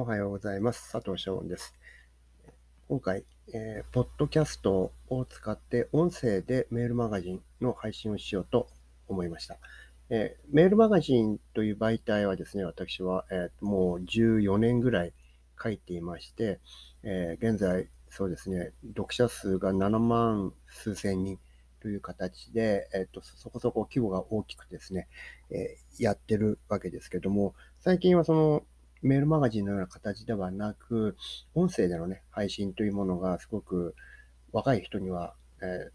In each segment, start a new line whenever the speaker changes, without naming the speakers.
おはようございます。佐藤翔です。今回、えー、ポッドキャストを使って音声でメールマガジンの配信をしようと思いました。えー、メールマガジンという媒体はですね、私は、えー、もう14年ぐらい書いていまして、え現在、そうですね、読者数が7万数千人という形で、えっと、そこそこ規模が大きくですね、えやってるわけですけども、最近はそのメールマガジンのような形ではなく、音声でのね、配信というものがすごく若い人には、え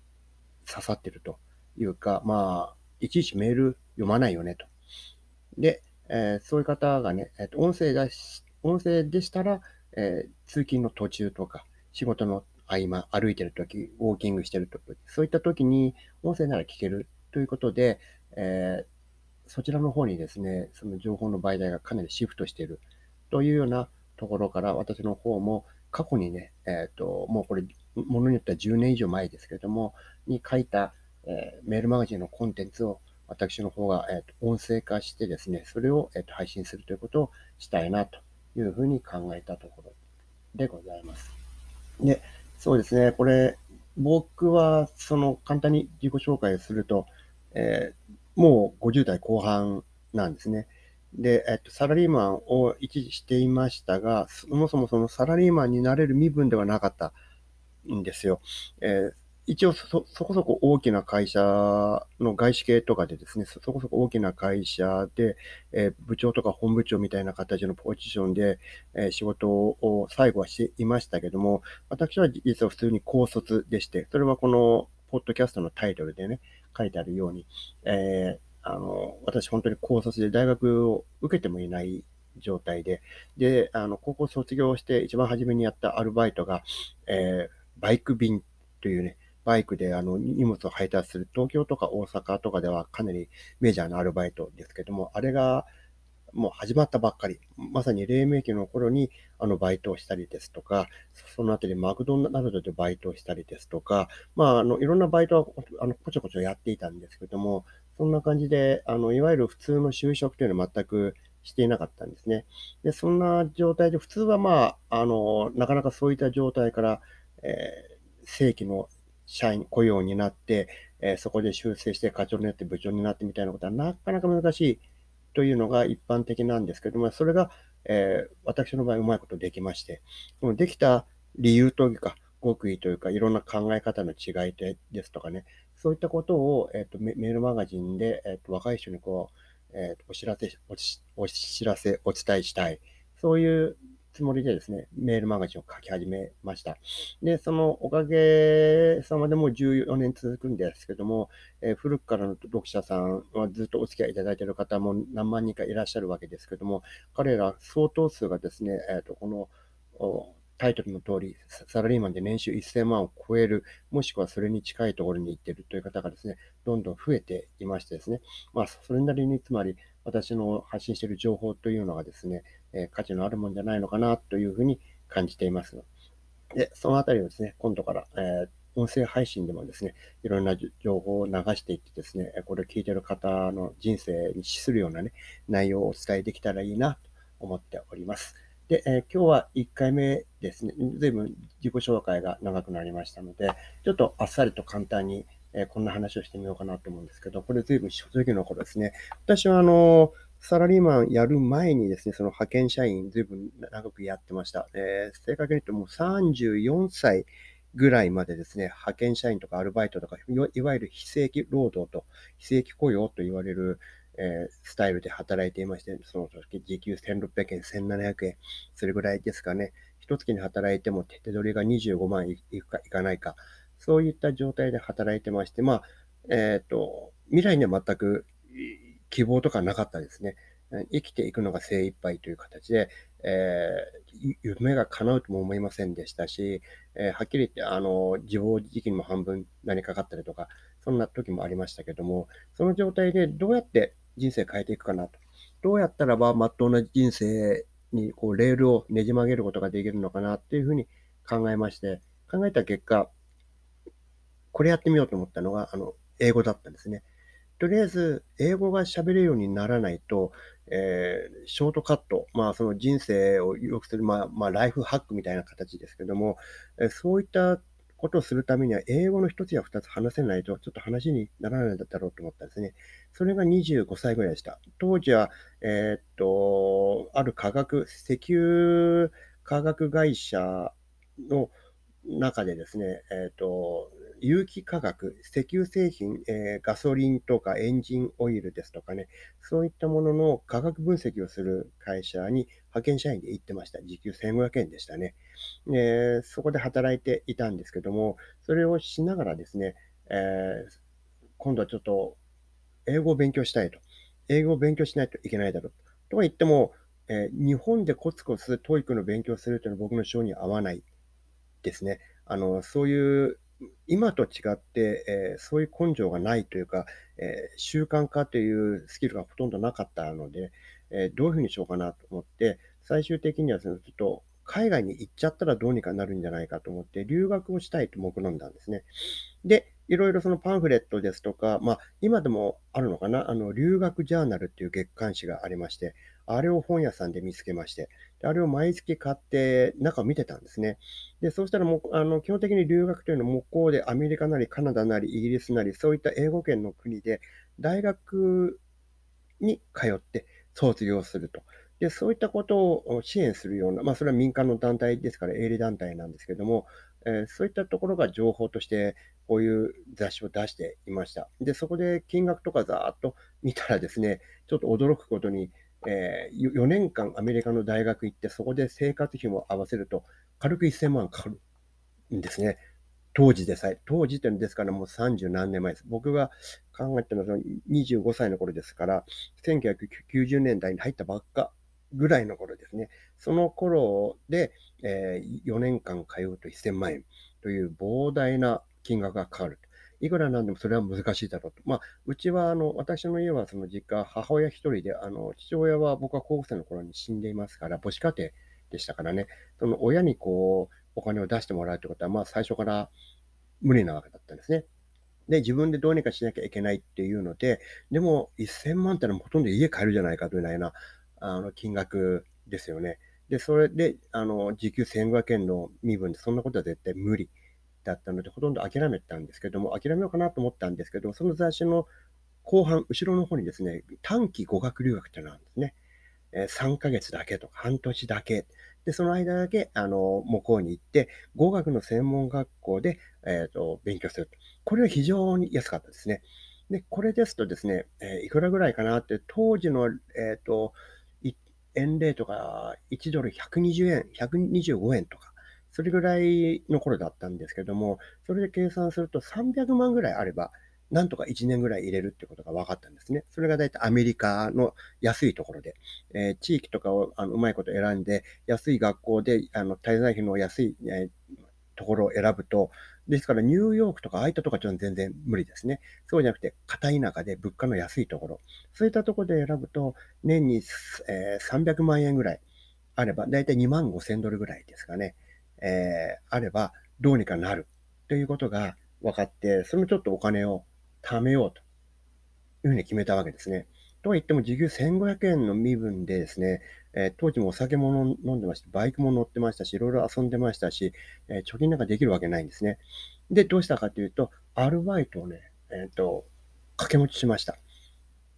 ー、刺さってるというか、まあ、いちいちメール読まないよねと。で、えー、そういう方がね、えー、音声だし、音声でしたら、えー、通勤の途中とか、仕事の合間、歩いてるとき、ウォーキングしてるとき、そういったときに音声なら聞けるということで、えー、そちらの方にですね、その情報の媒体がかなりシフトしているというようなところから、私の方も過去にね、えっ、ー、と、もうこれ、ものによっては10年以上前ですけれども、に書いた、えー、メールマガジンのコンテンツを私の方が、えーと、音声化してですね、それを、えーと配信するということをしたいなというふうに考えたところでございます。で、そうですね、これ、僕はその簡単に自己紹介をすると、えー、もう50代後半なんですね。で、えっと、サラリーマンを一時していましたが、そもそもそのサラリーマンになれる身分ではなかったんですよ。えー、一応そ、そこそこ大きな会社の外資系とかでですね、そこそこ大きな会社で、えー、部長とか本部長みたいな形のポジションで、えー、仕事を最後はしていましたけども、私は実は普通に高卒でして、それはこのポッドキャストのタイトルでね、書いてあるように、えーあの、私本当に高卒で大学を受けてもいない状態で、で、あの、高校卒業して一番初めにやったアルバイトが、えー、バイク便というね、バイクであの荷物を配達する東京とか大阪とかではかなりメジャーなアルバイトですけども、あれがもう始まったばっかり、まさに黎明期の頃にあのバイトをしたりですとか、そのあたりマクドナルドでバイトをしたりですとか、まあ、あのいろんなバイトはあのこちょこちょやっていたんですけども、そんな感じで、あの、いわゆる普通の就職というのは全くしていなかったんですね。で、そんな状態で、普通はまあ、あの、なかなかそういった状態から、えー、正規の社員雇用になって、えー、そこで修正して課長になって部長になってみたいなことはなかなか難しいというのが一般的なんですけども、それが、えー、私の場合うまいことできまして、そのできた理由というか、極意というか、いろんな考え方の違いですとかね、そういったことを、え、ー、とメ、ールマガジンで、え、ー、と、若い人にこう、え、ー、と、お知らせお、お知らせ、お伝えしたい。そういうつもりでですね、メールマガジンを書き始めました。で、そのおかげさまでもう14年続くんですけども、えー、古くからの読者さんはずっとお付き合いいただいている方も何万人かいらっしゃるわけですけども、彼ら相当数がですね、えっ、と、この、タイトルの通り、サラリーマンで年収1000万を超える、もしくはそれに近いところに行っているという方がですね、どんどん増えていましてですね、まあ、それなりに、つまり、私の発信している情報というのがですね、え、価値のあるもんじゃないのかなというふうに感じています。で、そのあたりをですね、今度から、えー音声配信でもですね、いろんな情報を流していってですね、これを聞いている方の人生に資するようなね、内容をお伝えできたらいいなと思っております。で、えー、今日は1回目ですね。随分自己紹介が長くなりましたので、ちょっとあっさりと簡単に、えー、こんな話をしてみようかなと思うんですけど、これ随分初期の頃ですね。私はあの、サラリーマンやる前にですね、その派遣社員随分長くやってました。えー、正確に言うともう34歳ぐらいまでですね、派遣社員とかアルバイトとか、いわゆる非正規労働と非正規雇用と言われる、えー、スタイルで働いていまして、その時時給1600円、1700円、それぐらいですかね。一月に働いても手取りが25万いくかいかないか、そういった状態で働いてまして、まあ、えっ、ー、と、未来には全く希望とかなかったですね。生きていくのが精一杯という形で、えー、夢が叶うとも思いませんでしたし、えー、はっきり言って、あの、自暴自棄にも半分何かかったりとか、そんな時もありましたけども、その状態でどうやって人生変えていくかなと。どうやったらば、まっとうな人生にこうレールをねじ曲げることができるのかなっていうふうに考えまして、考えた結果、これやってみようと思ったのが、あの、英語だったんですね。とりあえず、英語が喋れるようにならないと、えー、ショートカット、まあ、その人生を良くする、まあ、まあ、ライフハックみたいな形ですけども、えそういったことをするためには、英語の一つや二つ話せないと、ちょっと話にならないんだろうと思ったんですね。それが25歳ぐらいでした。当時は、えー、っと、ある科学、石油化学会社の中でですね、えっと、有機化学、石油製品、えー、ガソリンとかエンジンオイルですとかね、そういったものの化学分析をする会社に派遣社員で行ってました。時給1500円でしたね。え、そこで働いていたんですけども、それをしながらですね、え、今度はちょっと英語を勉強したいと。英語を勉強しないといけないだろう。とは言っても、えー、日本でコツコツ TOEIC の勉強するというのは僕の性に合わないですね。あの、そういう今と違って、えー、そういう根性がないというか、えー、習慣化というスキルがほとんどなかったので、えー、どういうふうにしようかなと思って、最終的にはそのちょっと海外に行っちゃったらどうにかなるんじゃないかと思って、留学をしたいと目論んだんですね。で、いろいろそのパンフレットですとか、まあ、今でもあるのかな、あの、留学ジャーナルっていう月刊誌がありまして、あれを本屋さんで見つけまして、あれを毎月買って中を見てたんですね。で、そうしたらもう、あの、基本的に留学というのは向こうでアメリカなりカナダなりイギリスなり、そういった英語圏の国で大学に通って卒業すると。で、そういったことを支援するような、まあ、それは民間の団体ですから、営利団体なんですけども、えー、そういったところが情報として、こういう雑誌を出していました。で、そこで金額とかざーっと見たらですね、ちょっと驚くことに、えー、4年間アメリカの大学行って、そこで生活費も合わせると、軽く1000万かかるんですね。当時でさえ、当時点ですからもう30何年前です。僕が考えたのは25歳の頃ですから、1990年代に入ったばっかぐらいの頃ですね。その頃で、えー、4年間通うと1000万円という膨大な金額がかかる。いくらなんでもそれは難しいだろうと。まあ、うちは、あの、私の家はその実家、母親一人で、あの、父親は僕は高校生の頃に死んでいますから、母子家庭でしたからね、その親にこう、お金を出してもらうってことは、まあ、最初から無理なわけだったんですね。で、自分でどうにかしなきゃいけないっていうので、でも、1000万ってのはほとんど家買えるじゃないかというような、あの、金額ですよね。で、それで、あの、時給1500円の身分で、そんなことは絶対無理だったので、ほとんど諦めたんですけども、諦めようかなと思ったんですけど、その雑誌の後半、後ろの方にですね、短期語学留学っていうのがあるんですね。え3ヶ月だけとか、半年だけ。で、その間だけ、あの、向こうに行って、語学の専門学校で、えっ、ー、と、勉強すると。これは非常に安かったですね。で、これですとですね、えー、いくらぐらいかなって、当時の、えっ、ー、と、円レートが1ドル120円、125円とか、それぐらいの頃だったんですけども、それで計算すると300万ぐらいあれば、なんとか1年ぐらい入れるってことが分かったんですね。それが大体アメリカの安いところで、えー、地域とかをあのうまいこと選んで、安い学校であの滞在費の安い、えー、ところを選ぶと、ですからニューヨークとかああいったところは全然無理ですね。そうじゃなくて、片田舎で物価の安いところ。そういったところで選ぶと、年に、えー、300万円ぐらいあれば、だいたい2万5千ドルぐらいですかね。えー、あれば、どうにかなるということが分かって、そのちょっとお金を貯めようというふうに決めたわけですね。とは言っても、時給1500円の身分でですね、えー、当時もお酒も飲んでました、バイクも乗ってましたし、いろいろ遊んでましたし、えー、貯金なんかできるわけないんですね。で、どうしたかというと、アルバイトをね、えっ、ー、と、掛け持ちしました。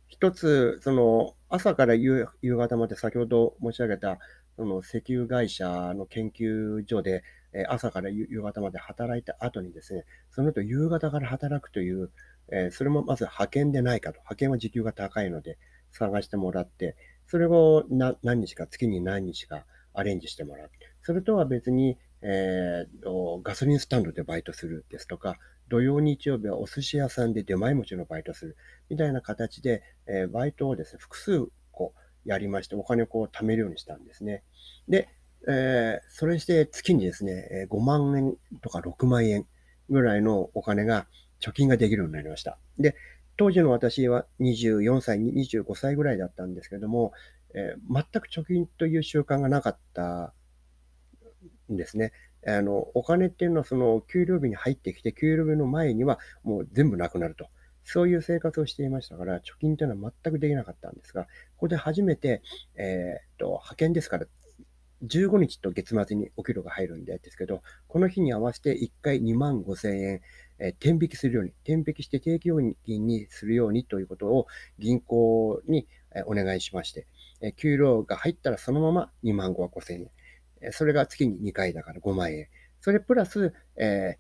一つ、その、朝から夕方まで先ほど申し上げた、その石油会社の研究所で、え朝から夕方まで働いた後にですね、その後夕方から働くという、えそれもまず派遣でないかと。派遣は時給が高いので探してもらって、それを何日か、月に何日かアレンジしてもらう。それとは別に、えー、ガソリンスタンドでバイトするですとか、土曜日曜日はお寿司屋さんで出前持ちのバイトするみたいな形で、えー、バイトをですね、複数やりまして、お金をこう貯めるようにしたんですね。で、えー、それして月にですね、5万円とか6万円ぐらいのお金が貯金ができるようになりました。で、当時の私は24歳、25歳ぐらいだったんですけども、えー、全く貯金という習慣がなかったんですね。あの、お金っていうのはその給料日に入ってきて、給料日の前にはもう全部なくなると。そういう生活をしていましたから、貯金というのは全くできなかったんですが、ここで初めて、えー、と、派遣ですから、15日と月末にお給料が入るんでですけど、この日に合わせて1回2万5千円、えー、転引きするように、転引きして定期預金にするようにということを銀行にえお願いしまして、え、給料が入ったらそのまま2万5千円。え、それが月に2回だから5万円。それプラス、えー、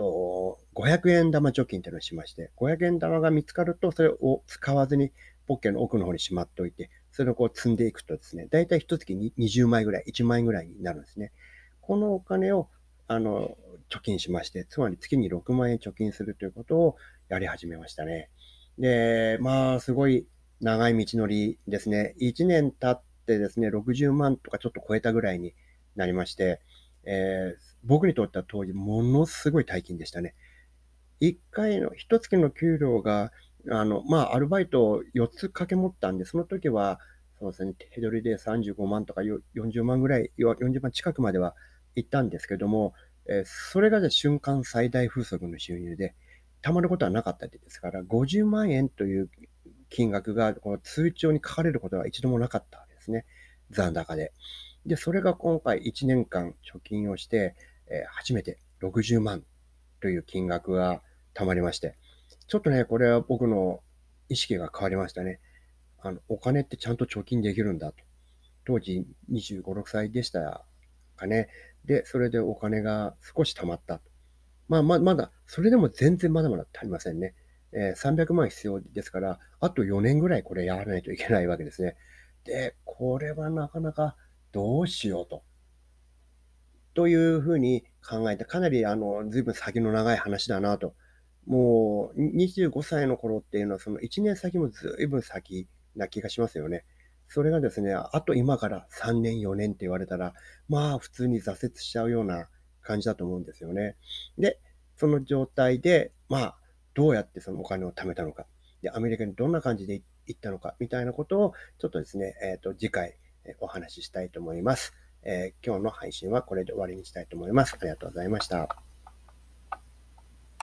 と500円玉貯金というのをしまして、500円玉が見つかると、それを使わずにポッケの奥の方にしまっておいて、それをこう積んでいくとですね、だいたい一月に20枚ぐらい、1万円ぐらいになるんですね。このお金を、あの、貯金しまして、つまり月に6万円貯金するということをやり始めましたね。で、まあ、すごい長い道のりですね。1年経ってですね、60万とかちょっと超えたぐらいになりまして、えー、僕にとっては当時ものすごい大金でしたね。1回の、1月の給料があの、まあ、アルバイトを4つ掛け持ったんで、その時は、そうですね、手取りで35万とか40万ぐらい、40万近くまでは行ったんですけども、えー、それが、瞬間最大風速の収入で、たまることはなかったですから、50万円という金額がこの通帳に書かれることは一度もなかったわけですね。残高で。で、それが今回1年間貯金をして、え、初めて60万という金額が貯まりまして、ちょっとね、これは僕の意識が変わりましたね。あの、お金ってちゃんと貯金できるんだと。当時25、6歳でしたかね。で、それでお金が少し貯まったと。まあ、ま、まだ、それでも全然まだまだ足りませんね。えー、300万必要ですから、あと4年ぐらいこれやらないといけないわけですね。で、これはなかなかどうしようと。というふうに考えて、かなりあの、随分先の長い話だなともう25歳の頃っていうのは、その1年先もずいぶん先な気がしますよね。それがですね、あと今から3年、4年って言われたら、まあ普通に挫折しちゃうような感じだと思うんですよね。で、その状態で、まあ、どうやってそのお金を貯めたのか。で、アメリカにどんな感じで行ったのか、みたいなことを、ちょっとですね、えっ、ー、と、次回お話ししたいと思います。えー、今日の配信はこれで終わりにしたいと思います。ありがとうございました。